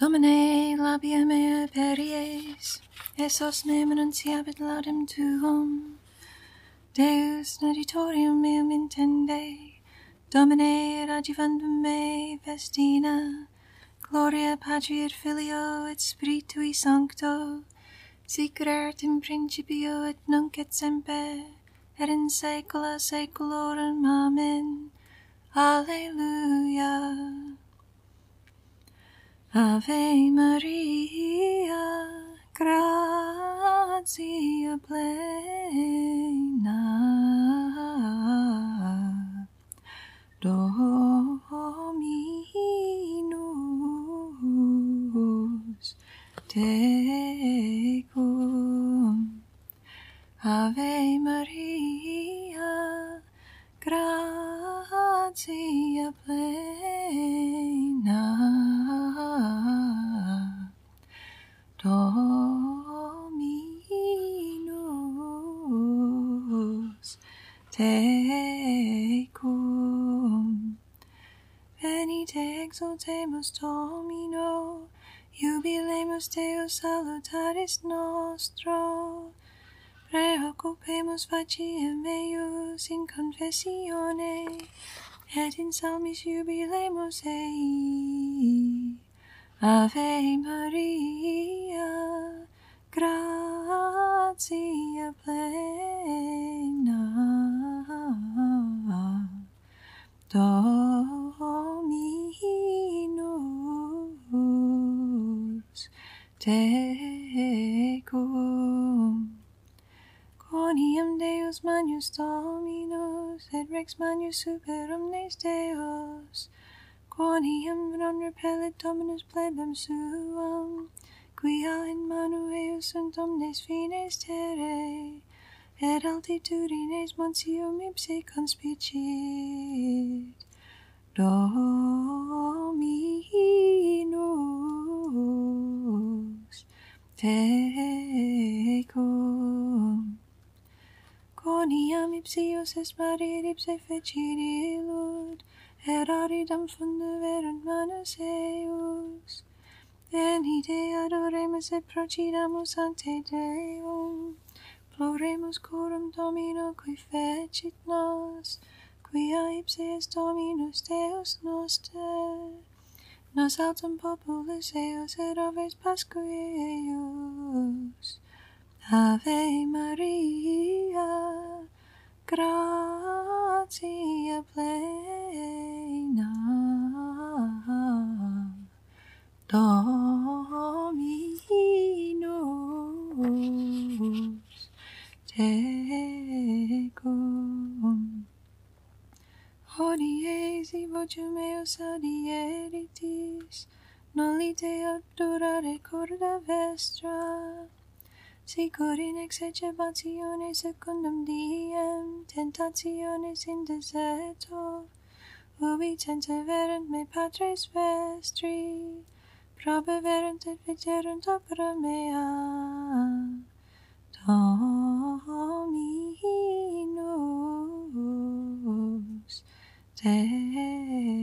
Domine labia mea peries, esos me renunciabit laudem tuum. Deus naditorium meum intende, Domine adjuvandum me festina, Gloria Patri et Filio et Spiritui Sancto, sic in principio et nunc et semper, et in saecula saeculorum. Amen. Alleluia. Ave Maria, gratia plena, Dominus tecum. Ave Maria, Exultemus Domino, jubilemus Deus salutaris nostro, preoccupemus faciem eius in confessione, et in salmis jubilemus ei. Ave Maria, gratia plena, Dominus rex magnus super omnes deos, quoniam non repellit Dominus plebem suam, quia in manu eius sunt omnes fines terrae, et altitudines monsium ipse conspicit. Dominus tecum. Maniam ipsius est marir ipse feciri illud, eraridam funde verunt manus eius. Venite adoremus et procidamus ante Deum, ploremus coram Domino qui fecit nos, quia ipse est Dominus Deus noster. Nos autem populus eos et oves pasque eius. Ave Maria, gratia plena, Dominus tecum. Odiesi vocem meus adieritis, nolite obdurare corda vestra, Sicur in execebatione secundum diem, tentationes in deserto, ubi tenseverent me patres vestri, probeverent et viderunt opera mea. Dominus tecum.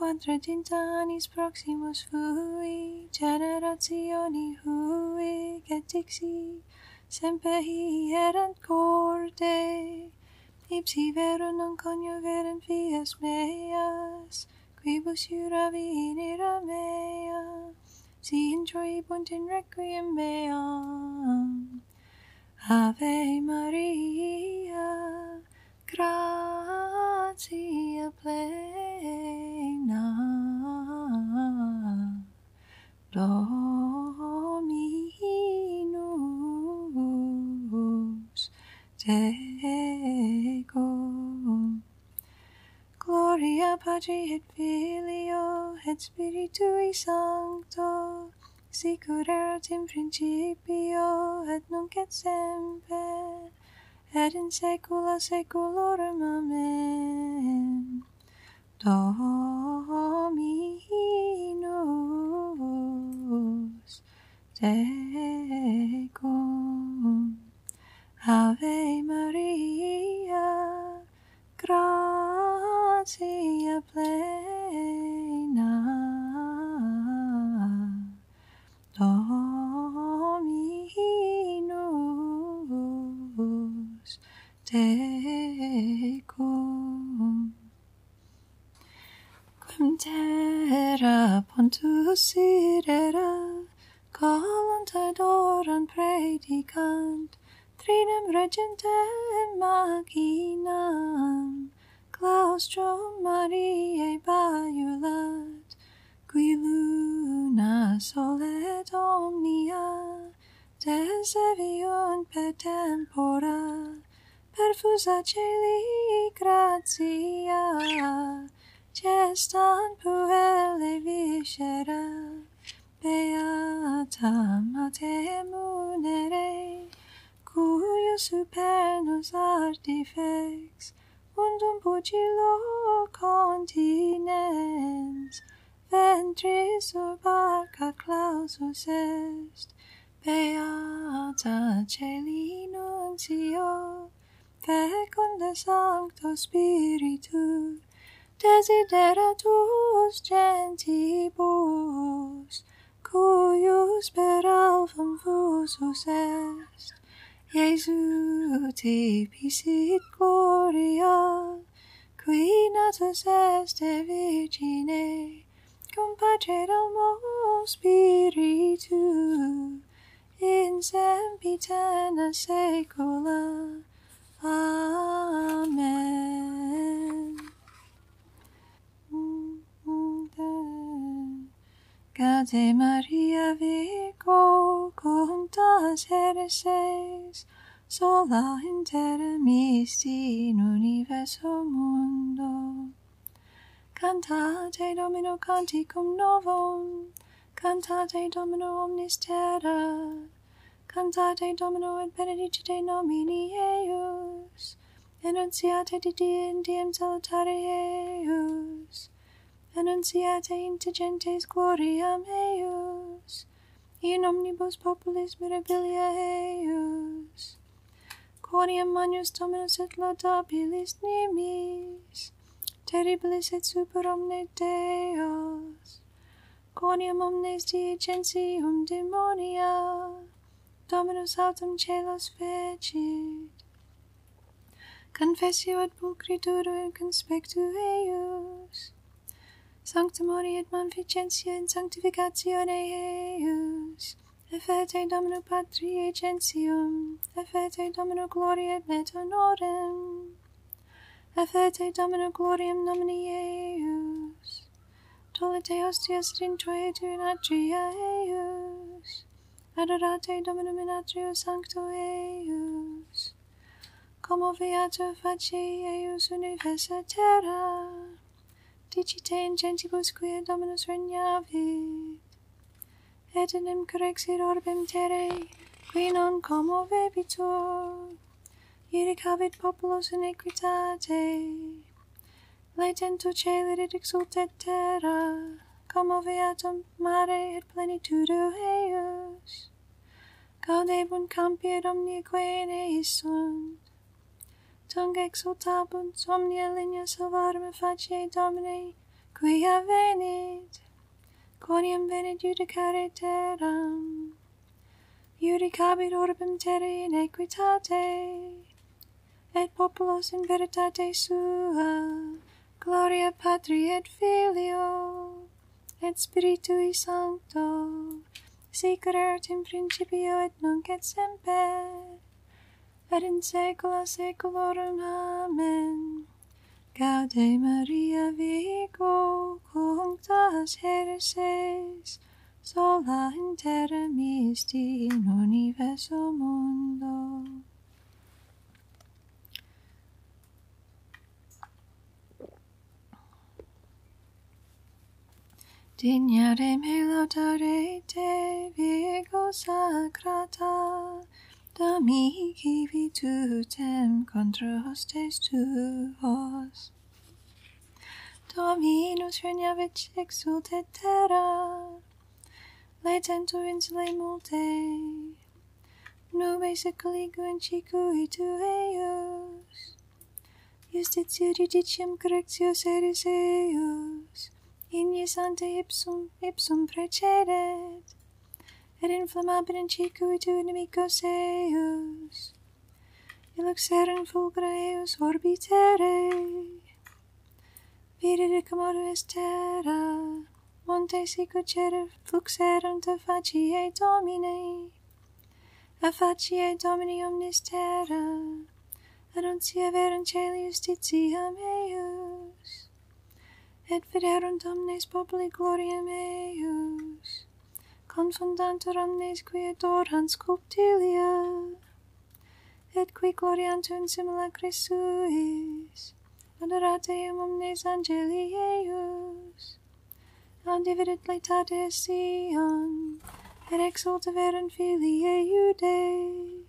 Quadraginta annis proximus fui, generationi hui, et dixi, semper hi erant corde, ipsi vero non conioverent vias meas, quibus juravi in ira mea, si introibunt in requiem meam. Ave Maria, gratia plena, Dominus tecum. Gloria Patri et Filio et Spiritui Sancto, sicut erat in principio et nunc et semper, et in saecula saeculorum. Amen. Dominus tecum. Trinum regentem machinam, claustrum Mariae baiulat, qui luna solet omnia, deseviunt per tempora, perfusa celi gratia, gestant puelle viscera, beata mater munere, cuius supernus artifex, undum pugilo continens, ventris urbarca clausus est, beata celi nuncio, fecunda sancto spiritu, desideratus gentibus, cuius per alphem fusus est, Iesu tibi sit gloria, qui natus est Virgine, cum Pater Domo Spiritu, in sempiternus saecula. Amen. Ave Maria Virgo, contas eres sola in terra misti in universo mundo. Cantate Domino canticum novum, cantate Domino omnis terra, cantate Domino et benedicite nomini eius, enunciate di in diem salutare eius, annunciata indigentes gloria eius, in omnibus populis mirabilia eius, quoniam magnus dominus et laudabilis nimis, terribilis et super omne Deos, quoniam omnes diligentium demonia, Dominus autem celos fecit, confessio et pulcritudo in conspectu eius, sanctimoni et manficentia in sanctificatione eius, effete Domino Patri gentium, effete Domino gloria et honorem, effete Domino gloriam nomini eius, tolite hostias et introitu in atria eius, adorate Dominum in atrio sancto eius, como viator facei eius universa terra, dicite in gentibus quia Dominus regnavit, et enim correxit orbem terrae, qui non commovebitur, irricavit populos in equitate, laetentu celit et exultet terra, commoveatum mare et plenitudo eius, gaudebunt campi et omnia quae in tung exultabunt omnia linea salvarme facie Domine, qui venit, quoniam venit judicare terram. Judicabit orbem terrae in equitate, et populos in veritate sua, gloria Patri et Filio, et Spiritui Sancto, sic erat in principio et nunc et semper, et in saecula saeculorum. Amen. Gaude Maria Virgo, cunctas heresies, sola in terra misti in universo mundo. Dignare me laudare te, Virgo sacrata, d'amici vidutem contrastes tuos. Dominus regnavit exultet terra, laetentur insulae multe, nubes eccligo incicuitu eius, justitio judicium correctios eris eius, ignis ante ipsum, ipsum precedet, et inflammabit in cicui tu inimicos eius, iluxerum fulgura eius orbitere, vidit Iricamoro est terra, monte sicucere fluxerunt a facie domine, facie domini omnis terra, annuncia verum celi justitiam eius, et viderunt omnes populi gloriam eius, confundantur quietorans cuptilia, et qui gloriantum simulacris suis, adorate eum omnes angeli eius, audi vidit Sion, et exulta verum filii eiude,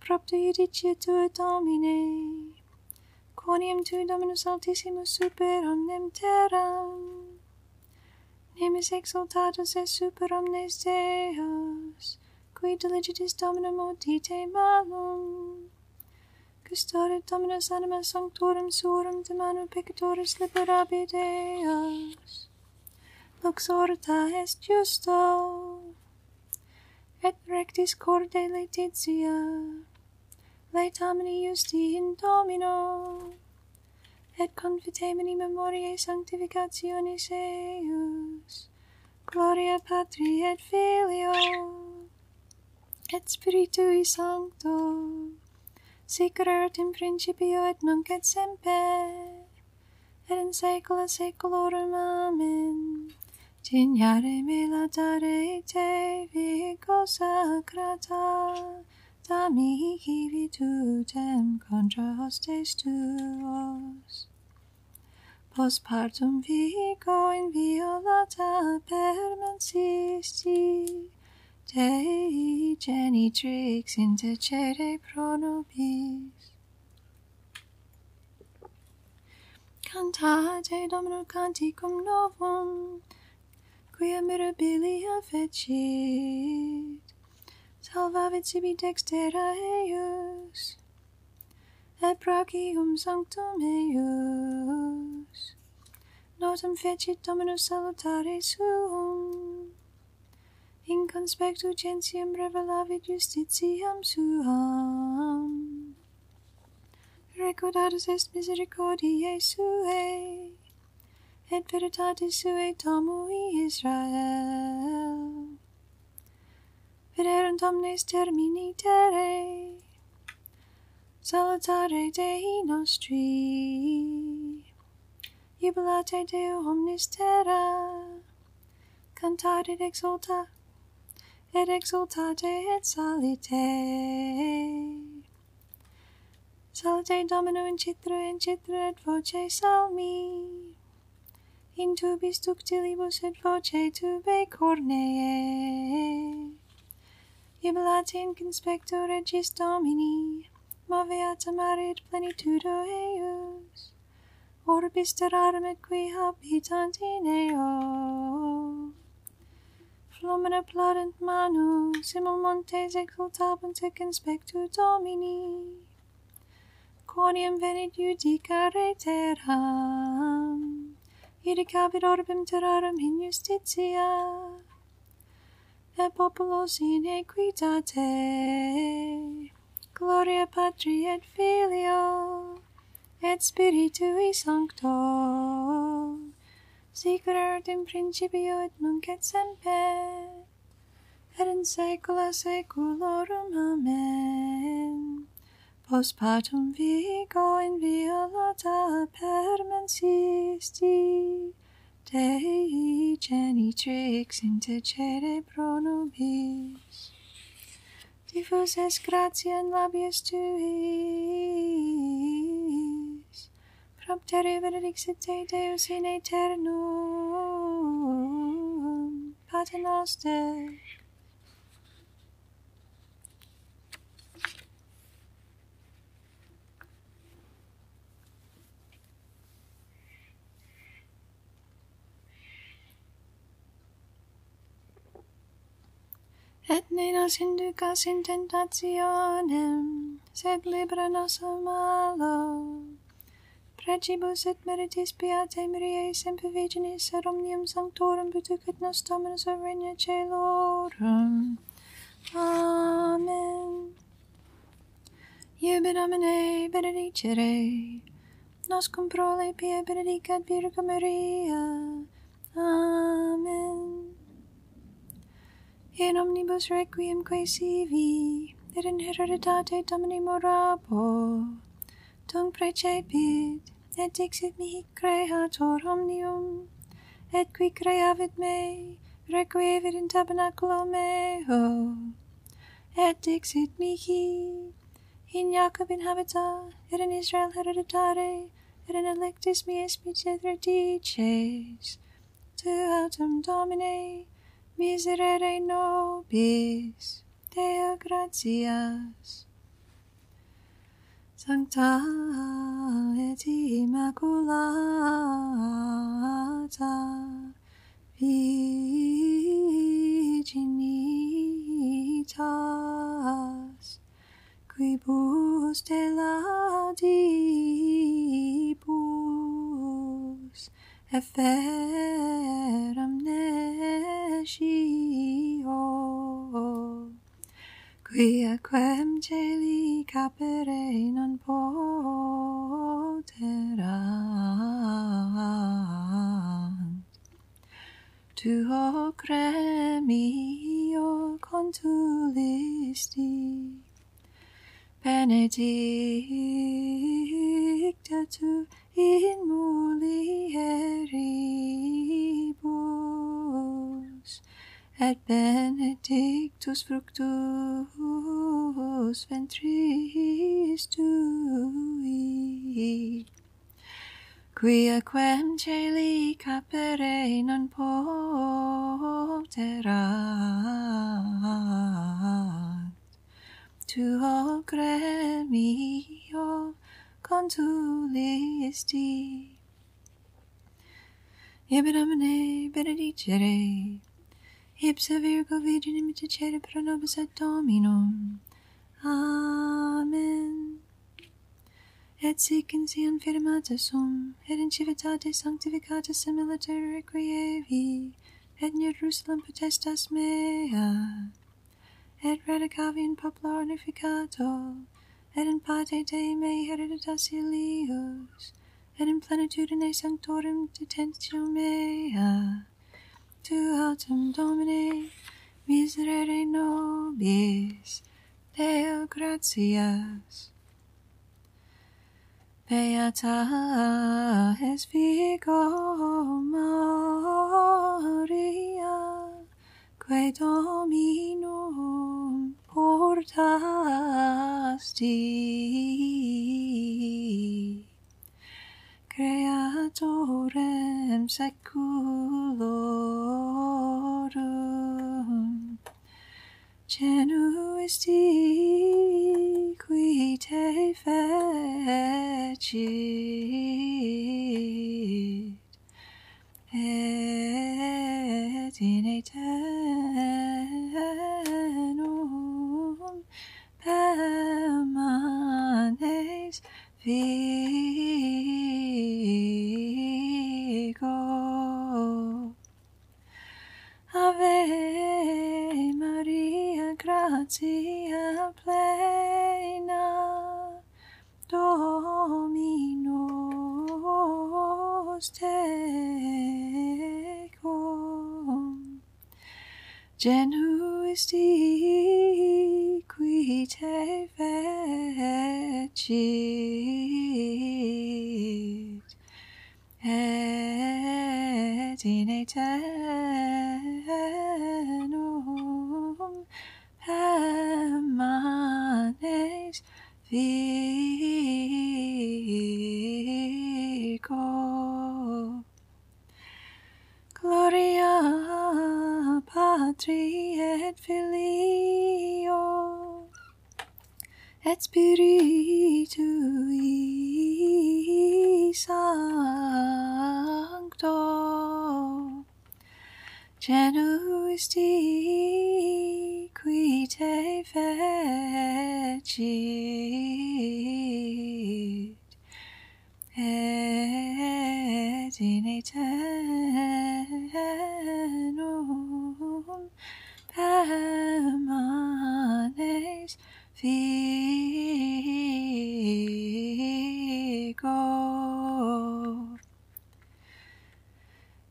propter judiciatur Domine, quoniam tu Dominus altissimus super omnem terram, omnes exaltatus es super omnes Deus, qui diligitis Dominum audite malum. Custode Dominus anima sanctorum suorum de manu peccatoris liberabit eos. Lux orta est justo, et rectis corde laetitia, laetamini justi in Domino, et confitemini memoriae sanctificationis eius. Gloria Patri et Filio, et Spiritui Sancto, sic in principio et nunc et semper, et in saecula saeculorum. Amen. Dignare me laudare te, vico sacrata, dami virtutem contra hostes tuos. postpartum vigo in violata permansisti, Dei genitrix intercede pro nobis. Cantate Domino canticum novum, quia mirabilia fecit. Salvavit sibi dextera eius, et brachium sanctum eius. Notum fecit Dominus salutare suum, in conspectu gentium revelavit justitiam suam. Recordatus est misericordiae suae, et veritatis suae tomui Israel. Viderunt omnes termini terrae, salutare Dei nostri. Jubilate Deo omnis terra, cantate et exulta, et exultate et salite. Salite Domino in citra, in citra et voce salmi, in tubis ductilibus et voce tube cornee. Jubilate in conspecto regis Domini, moveat marit plenitudo eius, orbis terrarum et qui habitant in eo. Flumina plaudent manu, simul montes exultabunt ec inspectu Domini, quoniam venit judicare terram, judicabit orbim terrarum in justitia, et populos in equitate, Gloria Patri et Filio et Spiritui Sancto. Sic erat in principio et nunc et semper et in saecula saeculorum amen. Post partum vigo in violata permens isti Dei genitrix intercede pro nobis. Divus est gratia in labies tuis, Propter benedixit te Deus in aeternum, Pater noster, et ne nos inducas in tentationem, sed libera nos a malo. Precibus et meritis piatem riei semper virginis et omnium sanctorum butucet nos dominus a regna celorum. Amen. Iubit domine, benedicere, noscum prole pie benedicat Virgo Maria. Amen. In omnibus requiem quae sivi, et in hereditate Domini morabo, tung precepit, et dixit mihi creator omnium, et qui creavit me, requievit in tabernaculo meo, et dixit mihi, in Jacob in habita, et in Israel hereditare, et in electis meis micetre dices, tu autem Domine, miserere nobis, Deo gratias. Sancta et Immaculata Virginitas quibus laudibus efferam nescio quia quem celi capere non poterant tuo cremio contulisti benedicta tu in mulieribus et benedictus fructus ventris tui. Quia quem celi capere non poterant tuo gremio contulisti Ibe Domine benedicere ipsa Virgo Virginim dicere pro nobis et Dominum. Amen. Et sic in sian firmata sum, et in civitate sanctificata similiter requievi, et in Jerusalem potestas mea, et radicavi in popula unificato, et in pate Dei mei hereditas Ilius, et in plenitudine sanctorum detentio mea, Tu autem Domine, miserere nobis, Deo gratias. Beata es Virgo Maria, quae Dominum portasti. Creatorem secum, Genuis ti qui te fecit, gratia plena Dominus tecum Genuis ti qui te fecit Genuis ti qui te fecit et in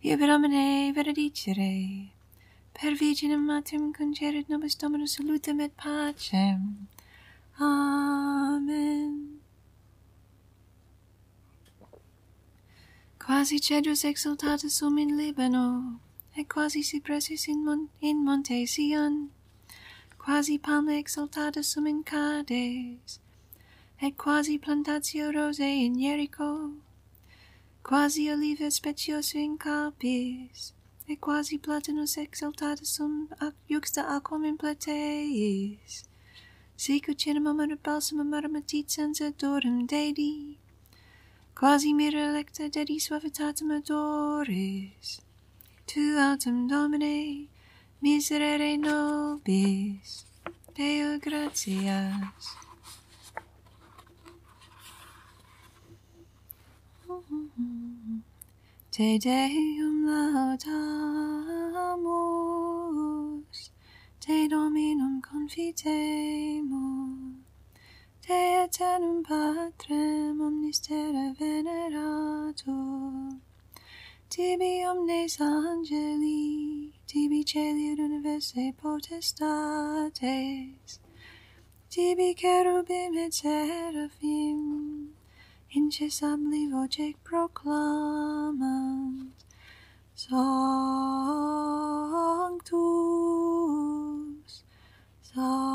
Iubidomine veredicere, per Virginem Matem concerit nobis Dominus salutem et pacem. Amen. Quasi cedrus exultatus sum in Libano, et quasi cypressus in, mon in monte Sion, quasi palme exultatus sum in Cades, et quasi plantatio rosae in Jericho, quasi oliva speciosa in capis, e quasi platanus exaltatus sum ac juxta aquam in plateis. Sic ut ad balsamum aromatit sens adorum dedi, quasi mira electa dedi suavitatem adoris. Tu autem Domine, miserere nobis, Deo gratias. Te Deum laudamus, Te Dominum confitemus, Te eternum Patrem omnis terra veneratur, Tibi omnes angeli, tibi celi et universae potestates, tibi cherubim et seraphim, incessably voce proclamant, Sanctus, Sanctus,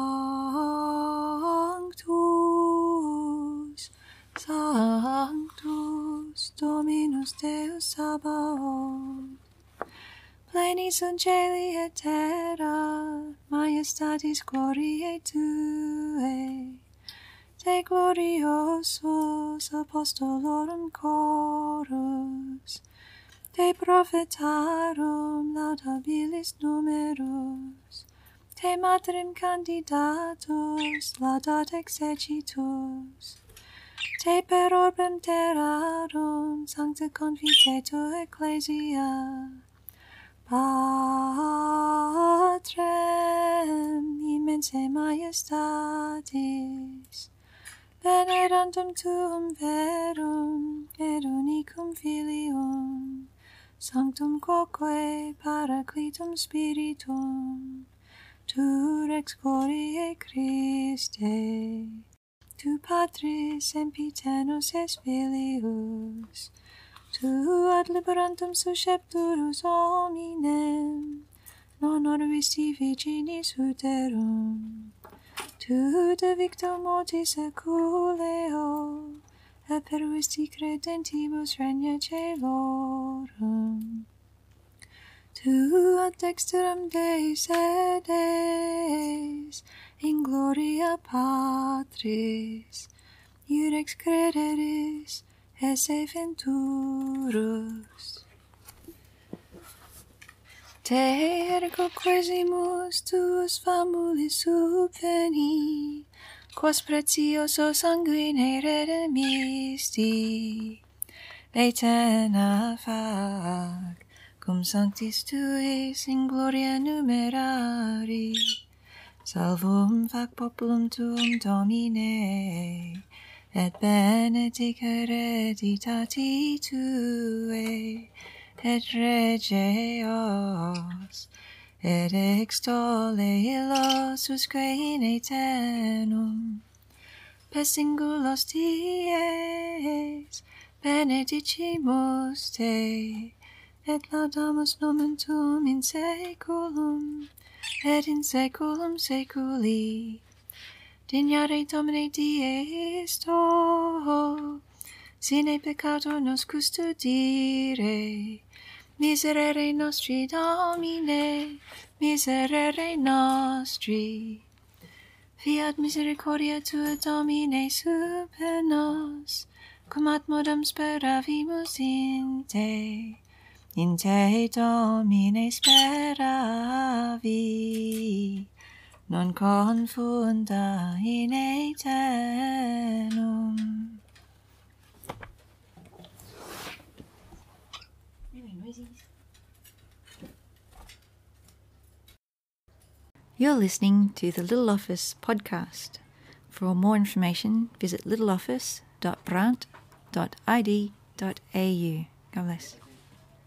Sanctus, Dominus Deus Sabaoth, pleni sunt celi et terra, majestatis gloriae Tuae, te gloriosus apostolorum chorus, te prophetarum laudabilis numerus, te matrim candidatus laudat exercitus, te per orbem terrarum sancte confidetur ecclesia, Patrem immense majestatis, venerantum tuum verum et unicum filium sanctum quoque paraclitum spiritum tu rex gloriae Christe tu patris sempiternus es filius tu ad liberantum suscepturus hominem non orbis virginis uterum. Tu de victo mortis seculeo, et pervisti credentibus regna celorum. Tu ad dexteram Dei sedes, in gloria Patris, iurex crederis, esse venturus. Te ergo quesimus tuus famulis superni, quos precioso sanguine redemisti, laetena fac, cum sanctis tuis in gloria numerari, salvum fac populum tuum domine, et benedic hereditati tuae, et regeos, et extole illos usque in aeternum, per singulos dies, benedicimus te, et laudamus nomen tuum in saeculum, et in saeculum saeculi. Dignare Domine Dies to, sine peccator nos custodire, miserere nostri Domine, miserere nostri. Fiat misericordia tua Domine super nos, cum ad modum speravimus in te, in te Domine speravi, non confunda in aeternum. You're listening to the Little Office podcast. For more information, visit littleoffice.brant.id.au. God bless.